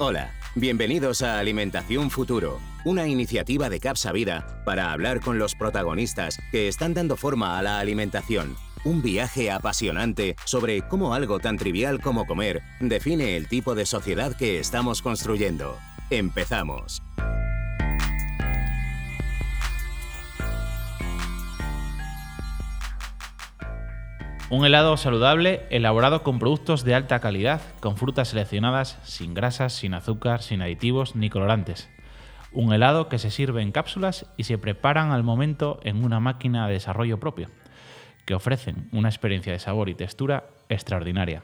Hola, bienvenidos a Alimentación Futuro, una iniciativa de Capsa Vida para hablar con los protagonistas que están dando forma a la alimentación. Un viaje apasionante sobre cómo algo tan trivial como comer define el tipo de sociedad que estamos construyendo. Empezamos. Un helado saludable elaborado con productos de alta calidad, con frutas seleccionadas, sin grasas, sin azúcar, sin aditivos ni colorantes. Un helado que se sirve en cápsulas y se preparan al momento en una máquina de desarrollo propio, que ofrecen una experiencia de sabor y textura extraordinaria.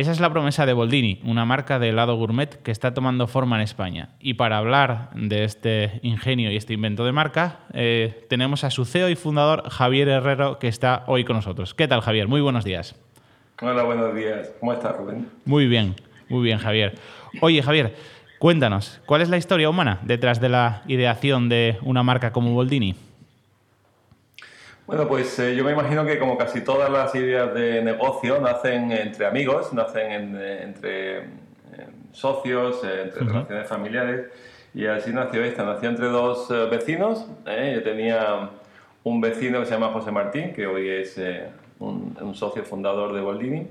Esa es la promesa de Boldini, una marca de helado gourmet que está tomando forma en España. Y para hablar de este ingenio y este invento de marca, eh, tenemos a su CEO y fundador Javier Herrero, que está hoy con nosotros. ¿Qué tal, Javier? Muy buenos días. Hola, buenos días. ¿Cómo estás, Rubén? Muy bien, muy bien, Javier. Oye, Javier, cuéntanos, ¿cuál es la historia humana detrás de la ideación de una marca como Boldini? Bueno, pues eh, yo me imagino que como casi todas las ideas de negocio nacen entre amigos, nacen eh, entre socios, eh, entre relaciones familiares y así nació esta. Nació entre dos vecinos. Yo tenía un vecino que se llama José Martín, que hoy es un, socio fundador de Boldini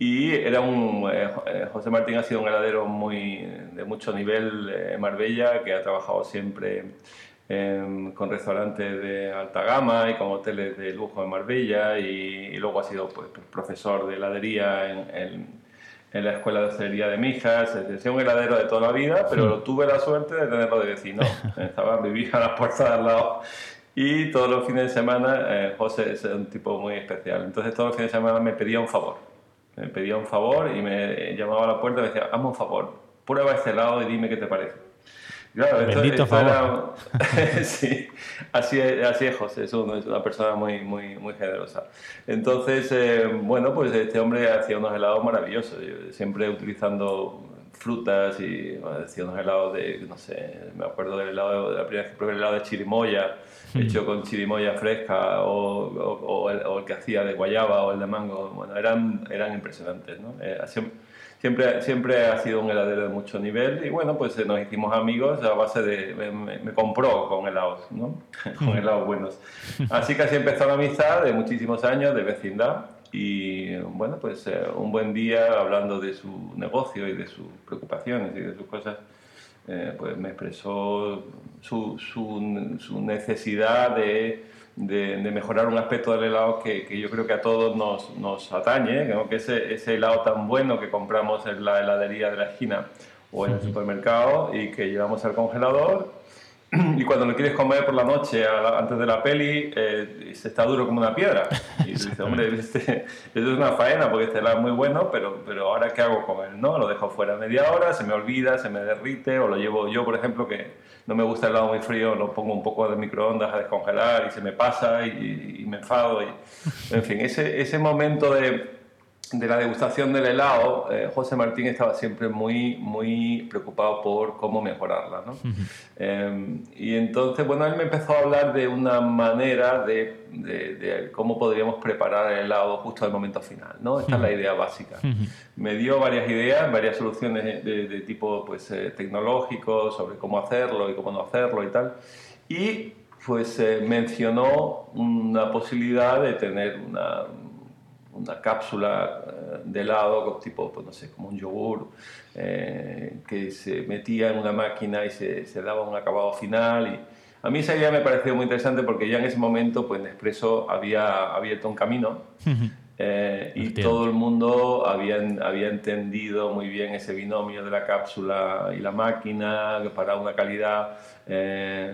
y era un José Martín ha sido un heladero muy de mucho nivel en Marbella que ha trabajado siempre Em, con restaurantes de alta gama y con hoteles de lujo en Marbella y, luego ha sido pues, profesor de heladería en, en, la escuela de hostelería de Mijas, es decir, un heladero de toda la vida, pero tuve la suerte de tenerlo de vecino. Estaba, vivía a la puerta de al lado y todos los fines de semana, eh, José es un tipo muy especial, entonces todos los fines de semana me pedía un favor. Me pedía un favor y me llamaba a la puerta y me decía, hazme un favor, prueba este helado y dime qué te parece. Claro, Bendito favor. sí, así es, así es José, es, una persona muy, muy, muy generosa. Entonces, eh, bueno, pues este hombre hacía unos helados maravillosos, siempre utilizando frutas y hacía unos helados de, no sé, me acuerdo del helado, de la primera vez que probé el helado de chirimoya, hmm. hecho con chirimoya fresca, o, el, que hacía de guayaba o el de mango, bueno, eran, eran impresionantes, ¿no? Eh, siempre, siempre ha sido un heladero de mucho nivel y bueno, pues eh, nos hicimos amigos a base de... Me, compró con helados, ¿no? con helados buenos. Así que así empezó la amistad de muchísimos años de vecindad y bueno, pues eh, un buen día hablando de su negocio y de sus preocupaciones y de sus cosas, eh, pues me expresó su, su, su necesidad de de, mejorar un aspecto del helado que, que, yo creo que a todos nos, nos atañe, que ese, ese helado tan bueno que compramos en la heladería de la esquina o en el supermercado y que llevamos al congelador y cuando lo quieres comer por la noche antes de la peli eh, se está duro como una piedra. Y dices hombre este, esto es una faena porque este helado es muy bueno pero, pero ahora qué hago con él no lo dejo fuera media hora se me olvida se me derrite o lo llevo yo por ejemplo que no me gusta el helado muy frío lo pongo un poco de microondas a descongelar y se me pasa y, y me enfado y, en fin ese, ese momento de de la degustación del helado, eh, José Martín estaba siempre muy, muy preocupado por cómo mejorarla. ¿no? Em, y entonces, bueno, él me empezó a hablar de una manera de, de, cómo podríamos preparar el helado justo al momento final. ¿no? Esta es la idea básica. Me dio varias ideas, varias soluciones de, tipo pues, eh, tecnológico sobre cómo hacerlo y cómo no hacerlo y tal. Y pues eh, mencionó una posibilidad de tener una una cápsula eh, de helado, tipo, pues no sé, como un yogur, eh, que se metía en una máquina y se, se, daba un acabado final. Y a mí esa idea me pareció muy interesante porque ya en ese momento, pues Nespresso había abierto un camino eh, y todo el mundo había, había entendido muy bien ese binomio de la cápsula y la máquina para una calidad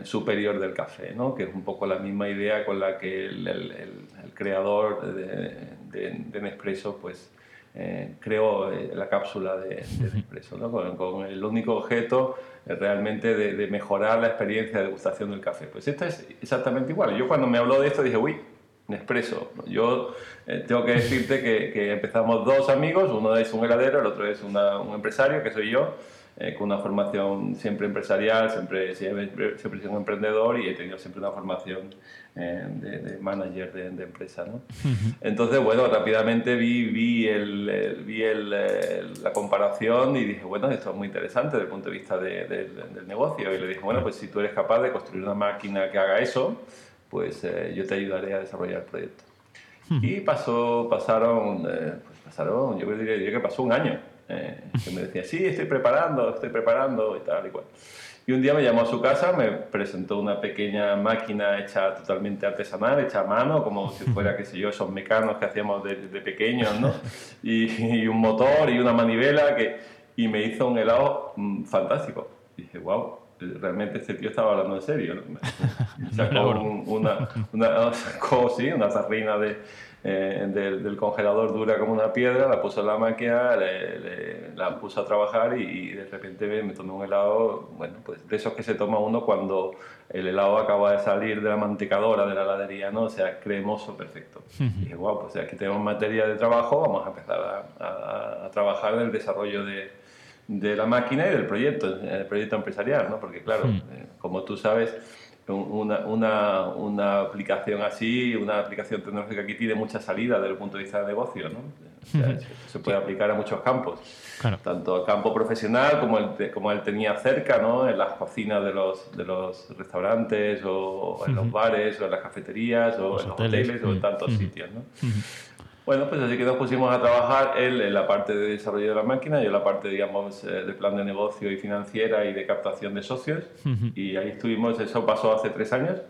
superior del café, ¿no? que es un poco la misma idea con la que el, el creador de, de, Nespresso, pues eh, creó eh, la cápsula de, Nespresso, con, el único objeto eh, realmente de, mejorar la experiencia de degustación del café. Pues esta es exactamente igual. Yo cuando me habló de esto dije, uy, Nespresso. Yo tengo que decirte que, empezamos dos amigos, uno es un heladero, el otro es un empresario, que soy yo, eh, con una formación siempre empresarial, siempre, siempre, siempre un emprendedor y he tenido siempre una formación eh, de, manager de, empresa. ¿no? Entonces, bueno, rápidamente vi, vi, el, vi el, la comparación y dije, bueno, esto es muy interesante desde el punto de vista del negocio. Y le dije, bueno, pues si tú eres capaz de construir una máquina que haga eso, pues eh, yo te ayudaré a desarrollar el proyecto. Y pasó, pasaron, pues pasaron, yo diría, que pasó un año. Que me decía, sí, estoy preparando, estoy preparando y tal y cual. Y un día me llamó a su casa, me presentó una pequeña máquina hecha totalmente artesanal, hecha a mano, como si fuera, qué sé yo, esos mecanos que hacíamos de, pequeños, ¿no? Y, un motor y una manivela, que, y me hizo un helado mm, fantástico. Y dije, wow, realmente este tío estaba hablando en serio. Sacó una, una, sacó, sí, una zarrina de, eh, del, congelador dura como una piedra, la puso en la máquina, la puso a trabajar y, de repente me, tomé un helado, bueno, pues de esos que se toma uno cuando el helado acaba de salir de la mantecadora de la heladería, ¿no? O sea, cremoso, perfecto. Y dije, wow, pues aquí tenemos materia de trabajo, vamos a empezar a, trabajar en el desarrollo de, de, la máquina y del proyecto, el proyecto empresarial, ¿no? Porque claro, eh, como tú sabes, una, una, una, aplicación así, una aplicación tecnológica que tiene mucha salida desde el punto de vista de negocio, ¿no? se puede aplicar a muchos campos, tanto al campo profesional como el, como él tenía cerca, ¿no? En las cocinas de los, de los restaurantes o en los bares o en las cafeterías o en los hoteles o en tantos sitios, ¿no? Bueno, pues así que nos pusimos a trabajar, él en la parte de desarrollo de la máquina, yo en la parte, digamos, eh, de plan de negocio y financiera y de captación de socios. Y ahí estuvimos, eso pasó hace tres años.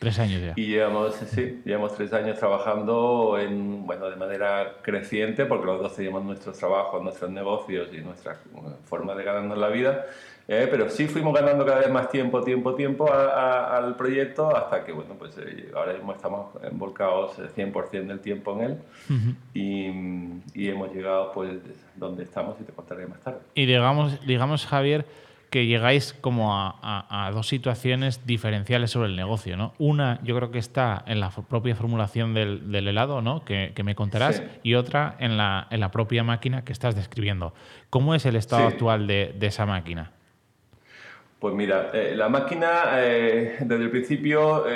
Tres años ya. Y llevamos, sí, llevamos tres años trabajando en, bueno, de manera creciente, porque los dos teníamos nuestros trabajos, nuestros negocios y nuestra forma de ganarnos la vida. Eh, pero sí fuimos ganando cada vez más tiempo, tiempo, tiempo al proyecto hasta que, bueno, pues eh, ahora mismo estamos envolcados 100% del tiempo en él y, y, hemos llegado pues donde estamos y te contaré más tarde. Y digamos, digamos Javier, que llegáis como a, dos situaciones diferenciales sobre el negocio, ¿no? Una, yo creo que está en la propia formulación del, helado, ¿no? Que, me contarás, y otra en la, en la propia máquina que estás describiendo. ¿Cómo es el estado actual de, de esa máquina? Pues mira, eh, la máquina eh, desde el principio,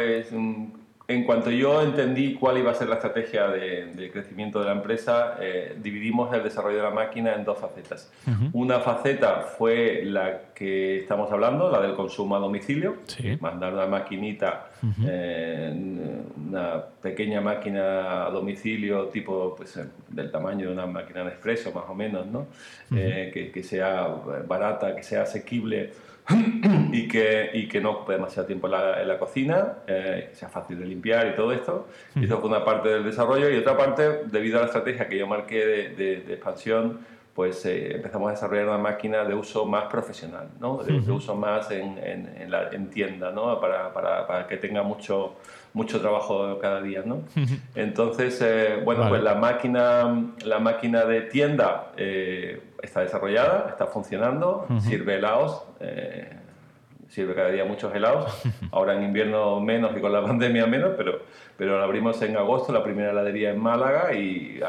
en cuanto yo entendí cuál iba a ser la estrategia de, crecimiento de la empresa, eh, dividimos el desarrollo de la máquina en dos facetas. Una faceta fue la que estamos hablando, la del consumo a domicilio, mandar una maquinita, una pequeña máquina a domicilio tipo pues, del tamaño de una máquina de expreso más o menos, ¿no? que, que sea barata, que sea asequible y, que, y que no ocupe demasiado tiempo en la, en la cocina, eh, que sea fácil de limpiar y todo esto. Y eso fue una parte del desarrollo. Y otra parte, debido a la estrategia que yo marqué de, de, expansión, pues eh, empezamos a desarrollar una máquina de uso más profesional, ¿no? de, uso más en, en, la, en tienda, ¿no? para, para, para que tenga mucho, mucho trabajo cada día, ¿no? Entonces, eh, bueno, pues la máquina, la máquina de tienda eh, está desarrollada, está funcionando, sirve helados, eh, sirve cada día muchos helados. Ahora en invierno menos y con la pandemia menos, pero, pero la abrimos en agosto, la primera heladería en Málaga y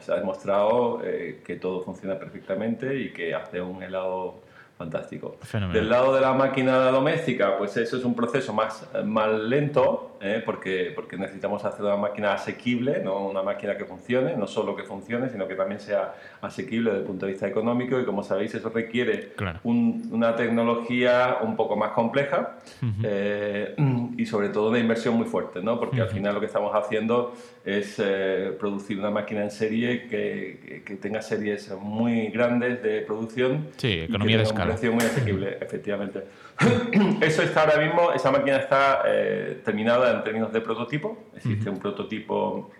se ha demostrado que todo funciona perfectamente y que hace un helado fantástico. Del lado de la máquina doméstica, pues eso es un proceso más, más lento, ¿eh? porque, porque necesitamos hacer una máquina asequible, no una máquina que funcione, no solo que funcione, sino que también sea asequible desde el punto de vista económico y como sabéis eso requiere una tecnología un poco más compleja eh, y sobre todo una inversión muy fuerte, ¿no? porque al final lo que estamos haciendo es eh, producir una máquina en serie que, que, tenga series muy grandes de producción sí, economía y que de escala. un precio muy asequible, efectivamente. Eso está ahora mismo, esa máquina está terminada en términos de prototipo. Existe un prototipo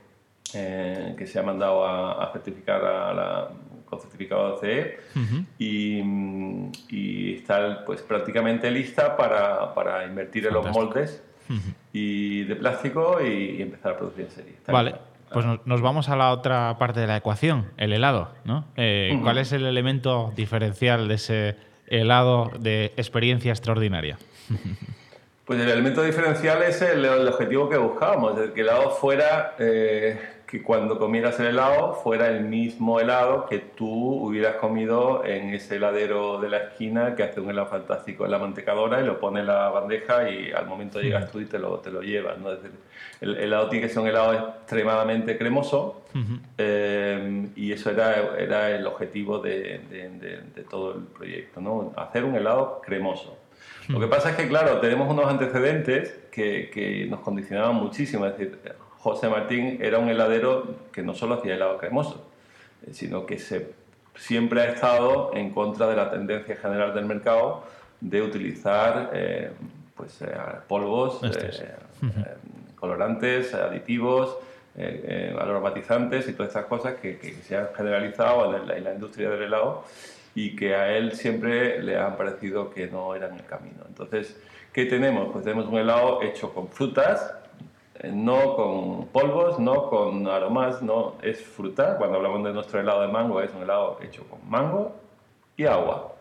eh, que se ha mandado a, certificar a la, con certificado CE y, está pues, prácticamente lista para, para invertir en los moldes y de plástico y, empezar a producir en serie. vale. Pues nos, vamos a la otra parte de la ecuación, el helado. ¿no? Eh, ¿Cuál es el elemento diferencial de ese helado de experiencia extraordinaria? Pues el elemento diferencial es el, objetivo que buscábamos, el que el helado fuera eh, que cuando comieras el helado fuera el mismo helado que tú hubieras comido en ese heladero de la esquina que hace un helado fantástico en la mantecadora y lo pone en la bandeja y al momento llegas tú y te lo, te lo llevas. ¿no? Es decir, el helado tiene que ser un helado extremadamente cremoso eh, y eso era, era el objetivo de, de, de, todo el proyecto, ¿no? hacer un helado cremoso. Lo que pasa es que, claro, tenemos unos antecedentes que, que nos condicionaban muchísimo. Es decir, José Martín era un heladero que no solo hacía helado cremoso, eh, sino que se, siempre ha estado en contra de la tendencia general del mercado de utilizar eh, pues, eh, polvos, colorantes, aditivos, aromatizantes y todas estas cosas que, se han generalizado en la, en la industria del helado y que a él siempre le han parecido que no eran el camino. Entonces, ¿qué tenemos? Pues tenemos un helado hecho con frutas, eh, no con polvos, no con aromas, no, es fruta. Cuando hablamos de nuestro helado de mango, es un helado hecho con mango y agua.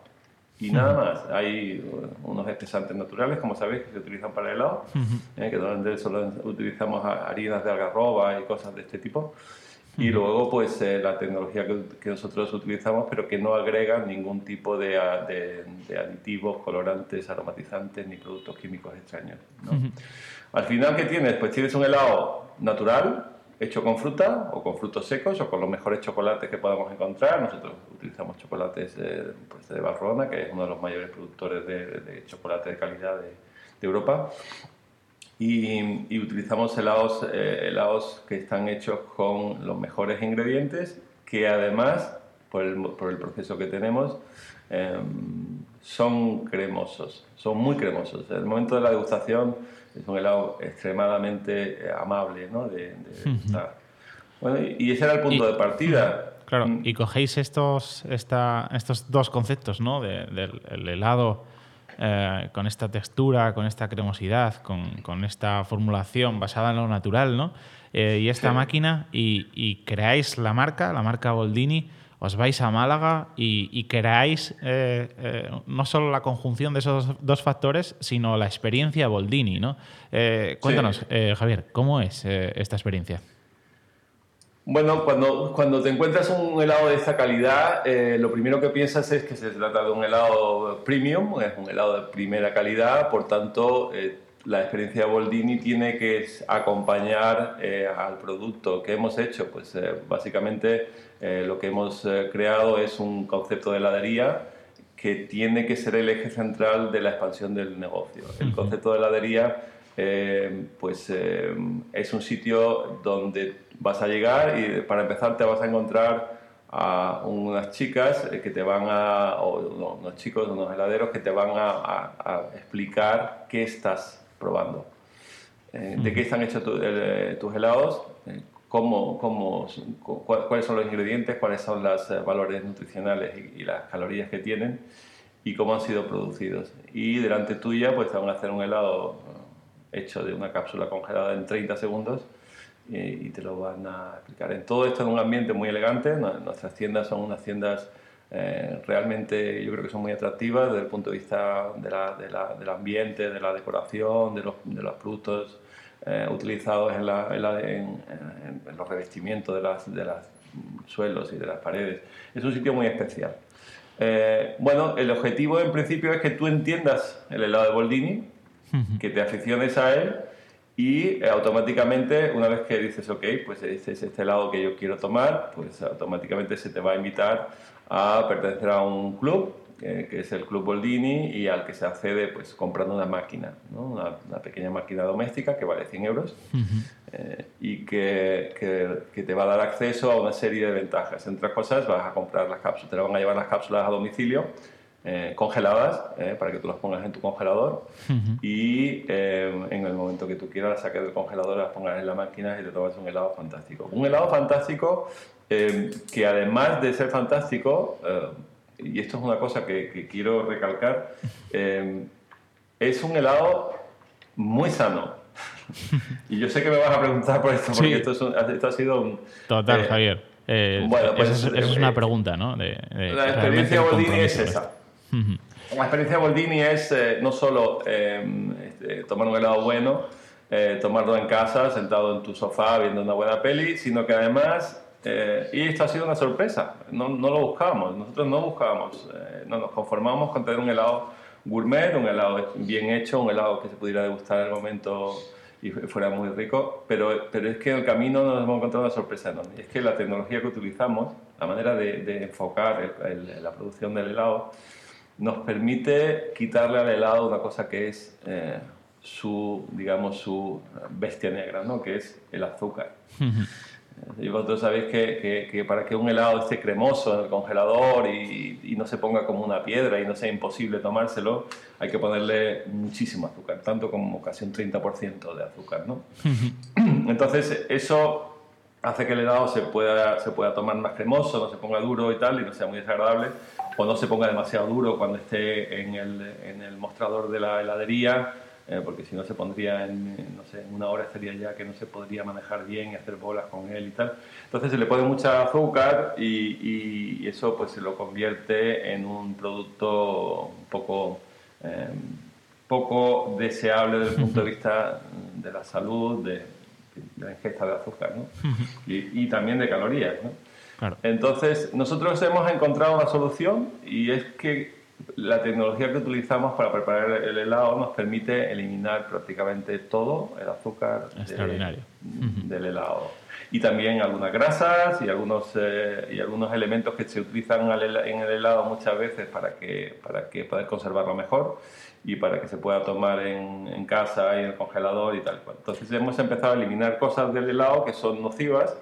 Y nada más. Hay unos espesantes naturales, como sabéis, que se utilizan para el helado, eh, que solo utilizamos harinas de algarroba y cosas de este tipo. Y luego, pues eh, la tecnología que, nosotros utilizamos, pero que no agrega ningún tipo de, de, aditivos, colorantes, aromatizantes ni productos químicos extraños. ¿no? Al final, ¿qué tienes? Pues tienes un helado natural, hecho con fruta o con frutos secos o con los mejores chocolates que podamos encontrar. Nosotros utilizamos chocolates pues, de Barrona, que es uno de los mayores productores de, chocolate de calidad de, Europa. Y, utilizamos helados, eh, helados que están hechos con los mejores ingredientes, que además, por el, por el proceso que tenemos, em, son cremosos, son muy cremosos. En el momento de la degustación es un helado extremadamente eh, amable ¿no? de, bueno, y ese era el punto de partida. Claro, mm. y cogéis estos, esta, estos dos conceptos, ¿no? del helado eh, con esta textura, con esta cremosidad, con, con, esta formulación basada en lo natural, ¿no? Eh, y esta máquina, y, y, creáis la marca, la marca Boldini, os vais a Málaga y, creáis eh, eh, no solo la conjunción de esos dos factores, sino la experiencia Boldini. ¿no? Eh, cuéntanos, Javier, ¿cómo es esta experiencia? Bueno, cuando, cuando te encuentras un helado de esta calidad, lo primero que piensas es que se trata de un helado premium, es un helado de primera calidad, por tanto, la experiencia Boldini tiene que acompañar al producto que hemos hecho. Pues básicamente eh, lo que hemos eh, creado es un concepto de heladería que tiene que ser el eje central de la expansión del negocio. El concepto de heladería eh, pues, es un sitio donde vas a llegar y para empezar te vas a encontrar a unas chicas que te van a, o unos chicos, unos heladeros que te van a, explicar qué estás probando. de qué están hechos tus helados, cómo, cómo, cuáles son los ingredientes, cuáles son los eh, valores nutricionales y, las calorías que tienen y cómo han sido producidos. Y delante tuya pues te van a hacer un helado eh, hecho de una cápsula congelada en 30 segundos y, te lo van a explicar. En todo esto en un ambiente muy elegante, nuestras tiendas son unas tiendas eh, realmente yo creo que son muy atractivas desde el punto de vista de la, de la, del ambiente, de la decoración, de los, de los productos eh, utilizados en, los revestimientos de los de las suelos y de las paredes. Es un sitio muy especial. Eh, bueno, el objetivo en principio es que tú entiendas el helado de Boldini, que te aficiones a él y eh, automáticamente, una vez que dices, ok, pues este es este helado que yo quiero tomar, pues automáticamente se te va a invitar a pertenecer a un club que, es el Club Boldini y al que se accede pues comprando una máquina, ¿no? una, pequeña máquina doméstica que vale 100 euros eh, y que, que, te va a dar acceso a una serie de ventajas. Entre otras cosas, vas a comprar las cápsulas, te van a llevar las cápsulas a domicilio. Eh, congeladas eh, para que tú las pongas en tu congelador y en el momento que tú quieras las saques del congelador, las pongas en la máquina y te tomas un helado fantástico. Un helado fantástico que además de ser fantástico, y esto es una cosa que, quiero recalcar, eh, es un helado muy sano. y yo sé que me vas a preguntar por esto, porque esto, ha sido un... Total, eh, Javier. Eh, bueno, pues, esa es, una pregunta, ¿no? la experiencia Boldini es esa. La experiencia Boldini es no solo este, tomar un helado bueno, eh, tomarlo en casa, sentado en tu sofá viendo una buena peli, sino que además, eh, y esto ha sido una sorpresa, no, no lo buscábamos, nosotros no buscábamos, eh, no nos conformamos con tener un helado gourmet, un helado bien hecho, un helado que se pudiera degustar el momento y fuera muy rico, pero, pero es que en el camino nos hemos encontrado una sorpresa enorme, es que la tecnología que utilizamos, la manera de, enfocar la producción del helado, nos permite quitarle al helado una cosa que es su, digamos, su bestia negra, ¿no? que es el azúcar. Y vosotros sabéis que, que, para que un helado esté cremoso en el congelador y, y, no se ponga como una piedra y no sea imposible tomárselo, hay que ponerle muchísimo azúcar, tanto como casi un 30% de azúcar. ¿no? Entonces, eso hace que el helado se pueda, se pueda tomar más cremoso, no se ponga duro y tal, y no sea muy desagradable, o no se ponga demasiado duro cuando esté en el, en el mostrador de la heladería eh, porque si no se pondría en, no sé, en una hora estaría ya que no se podría manejar bien y hacer bolas con él y tal. Entonces se le pone mucha azúcar y, y eso pues se lo convierte en un producto un poco, eh, poco deseable desde el punto de vista de la salud, de, la ingesta de azúcar ¿no? y, y, también de calorías. ¿no? Claro. Entonces nosotros hemos encontrado una solución y es que la tecnología que utilizamos para preparar el helado nos permite eliminar prácticamente todo el azúcar del helado. Y también algunas grasas y algunos, eh, y algunos elementos que se utilizan en el helado muchas veces para que, para que poder conservarlo mejor y para que se pueda tomar en, en casa y en el congelador y tal cual. Entonces hemos empezado a eliminar cosas del helado que son nocivas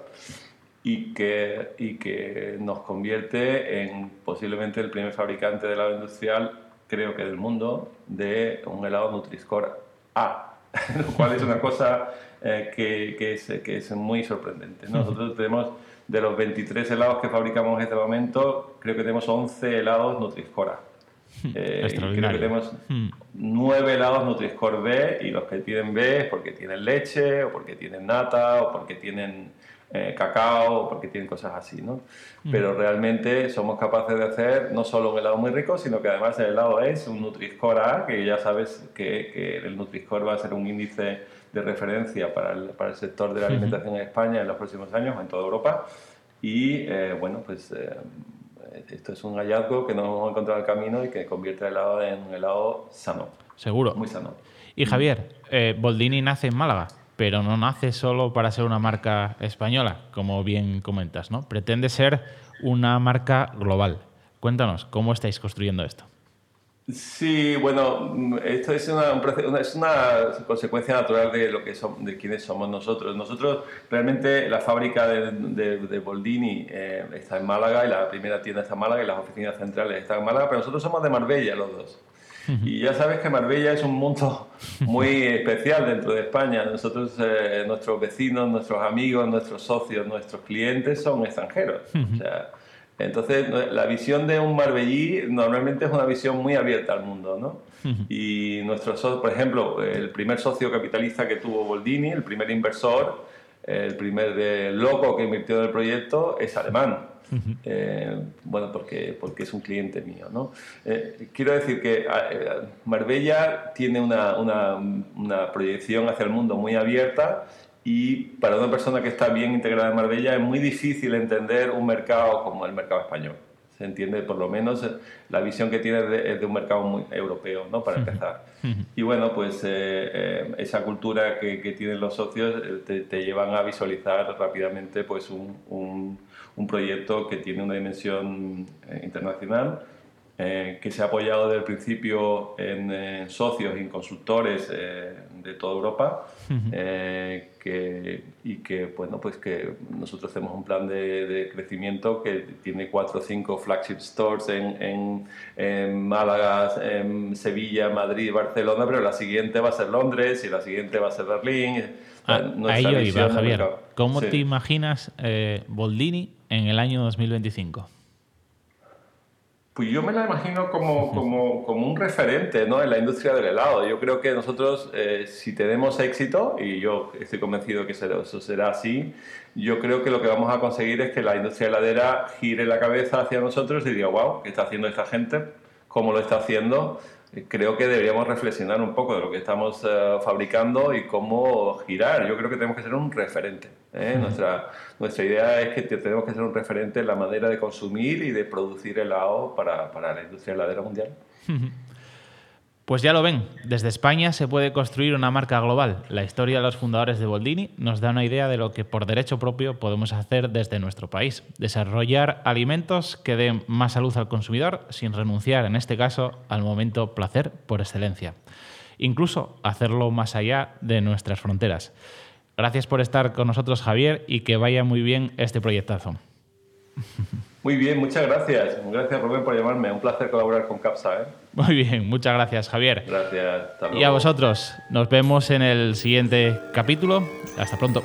y que, y que nos convierte en posiblemente el primer fabricante de helado industrial, creo que del mundo, de un helado Nutri-Score A, lo cual es una cosa eh, que, que, es, que, es, muy sorprendente. Nosotros tenemos, de los 23 helados que fabricamos en este momento, creo que tenemos 11 helados Nutri-Score A. Eh, creo que tenemos hmm. nueve helados Nutri-Score B y los que tienen B es porque tienen leche o porque tienen nata o porque tienen eh, cacao, porque tienen cosas así, ¿no? Mm. Pero realmente somos capaces de hacer no solo un helado muy rico, sino que además el helado es un Nutri-Score A, que ya sabes que, que el Nutri-Score va a ser un índice de referencia para el, para el sector de la alimentación en España en los próximos años, en toda Europa. Y eh, bueno, pues eh, esto es un hallazgo que nos hemos encontrado en el camino y que convierte el helado en un helado sano. Seguro. Muy sano. Y Javier, Boldini nace en Málaga pero no nace solo para ser una marca española, como bien comentas, ¿no? Pretende ser una marca global. Cuéntanos, ¿cómo estáis construyendo esto? Sí, bueno, esto es una, consecuencia natural de lo que son, de quienes somos nosotros. Nosotros realmente la fábrica de, de, Boldini eh, está en Málaga y la primera tienda está en Málaga y las oficinas centrales están en Málaga, pero nosotros somos de Marbella los dos. Y ya sabes que Marbella es un mundo muy especial dentro de España. Nosotros, eh, nuestros vecinos, nuestros amigos, nuestros socios, nuestros clientes son extranjeros. entonces, la visión de un marbellí normalmente es una visión muy abierta al mundo. ¿no? Y nuestros por ejemplo, el primer socio capitalista que tuvo Boldini, el primer inversor, el primer eh, loco que invirtió en el proyecto, es alemán. Eh, bueno, porque, porque es un cliente mío. ¿no? Eh, quiero decir que eh, Marbella tiene una, una, una, proyección hacia el mundo muy abierta y para una persona que está bien integrada en Marbella es muy difícil entender un mercado como el mercado español. Se entiende por lo menos la visión que tiene es de un mercado muy europeo, ¿no? para empezar. Y bueno, pues esa cultura que, que, tienen los socios te, te, llevan a visualizar rápidamente pues un un proyecto que tiene una dimensión eh, internacional, eh, que se ha apoyado desde el principio en, socios y en consultores eh, de toda Europa que, y que, bueno, pues que nosotros hacemos un plan de, crecimiento que tiene cuatro o cinco flagship stores en, en, Málaga, en Sevilla, Madrid, Barcelona, pero la siguiente va a ser Londres y la siguiente va a ser Berlín. Ah, ahí yo iba, Javier. ¿Cómo te imaginas Boldini en el año 2025? Pues yo me la imagino como, como, como, un referente ¿no? en la industria del helado. Yo creo que nosotros, eh, si tenemos éxito, y yo estoy convencido que eso será así, yo creo que lo que vamos a conseguir es que la industria heladera gire la cabeza hacia nosotros y diga, wow, ¿qué está haciendo esta gente? ¿Cómo lo está haciendo? Creo que deberíamos reflexionar un poco de lo que estamos eh, fabricando y cómo girar. Yo creo que tenemos que ser un referente. ¿eh? nuestra, nuestra idea es que tenemos que ser un referente en la manera de consumir y de producir helado para, para la industria heladera mundial. Pues ya lo ven, desde España se puede construir una marca global. La historia de los fundadores de Boldini nos da una idea de lo que por derecho propio podemos hacer desde nuestro país. Desarrollar alimentos que den más salud al consumidor sin renunciar, en este caso, al momento placer por excelencia. Incluso hacerlo más allá de nuestras fronteras. Gracias por estar con nosotros, Javier, y que vaya muy bien este proyectazo. Muy bien, muchas gracias. Gracias, Rubén, por llamarme. Un placer colaborar con CAPSA. ¿eh? Muy bien, muchas gracias, Javier. Gracias. Y a vosotros, nos vemos en el siguiente capítulo. Hasta pronto.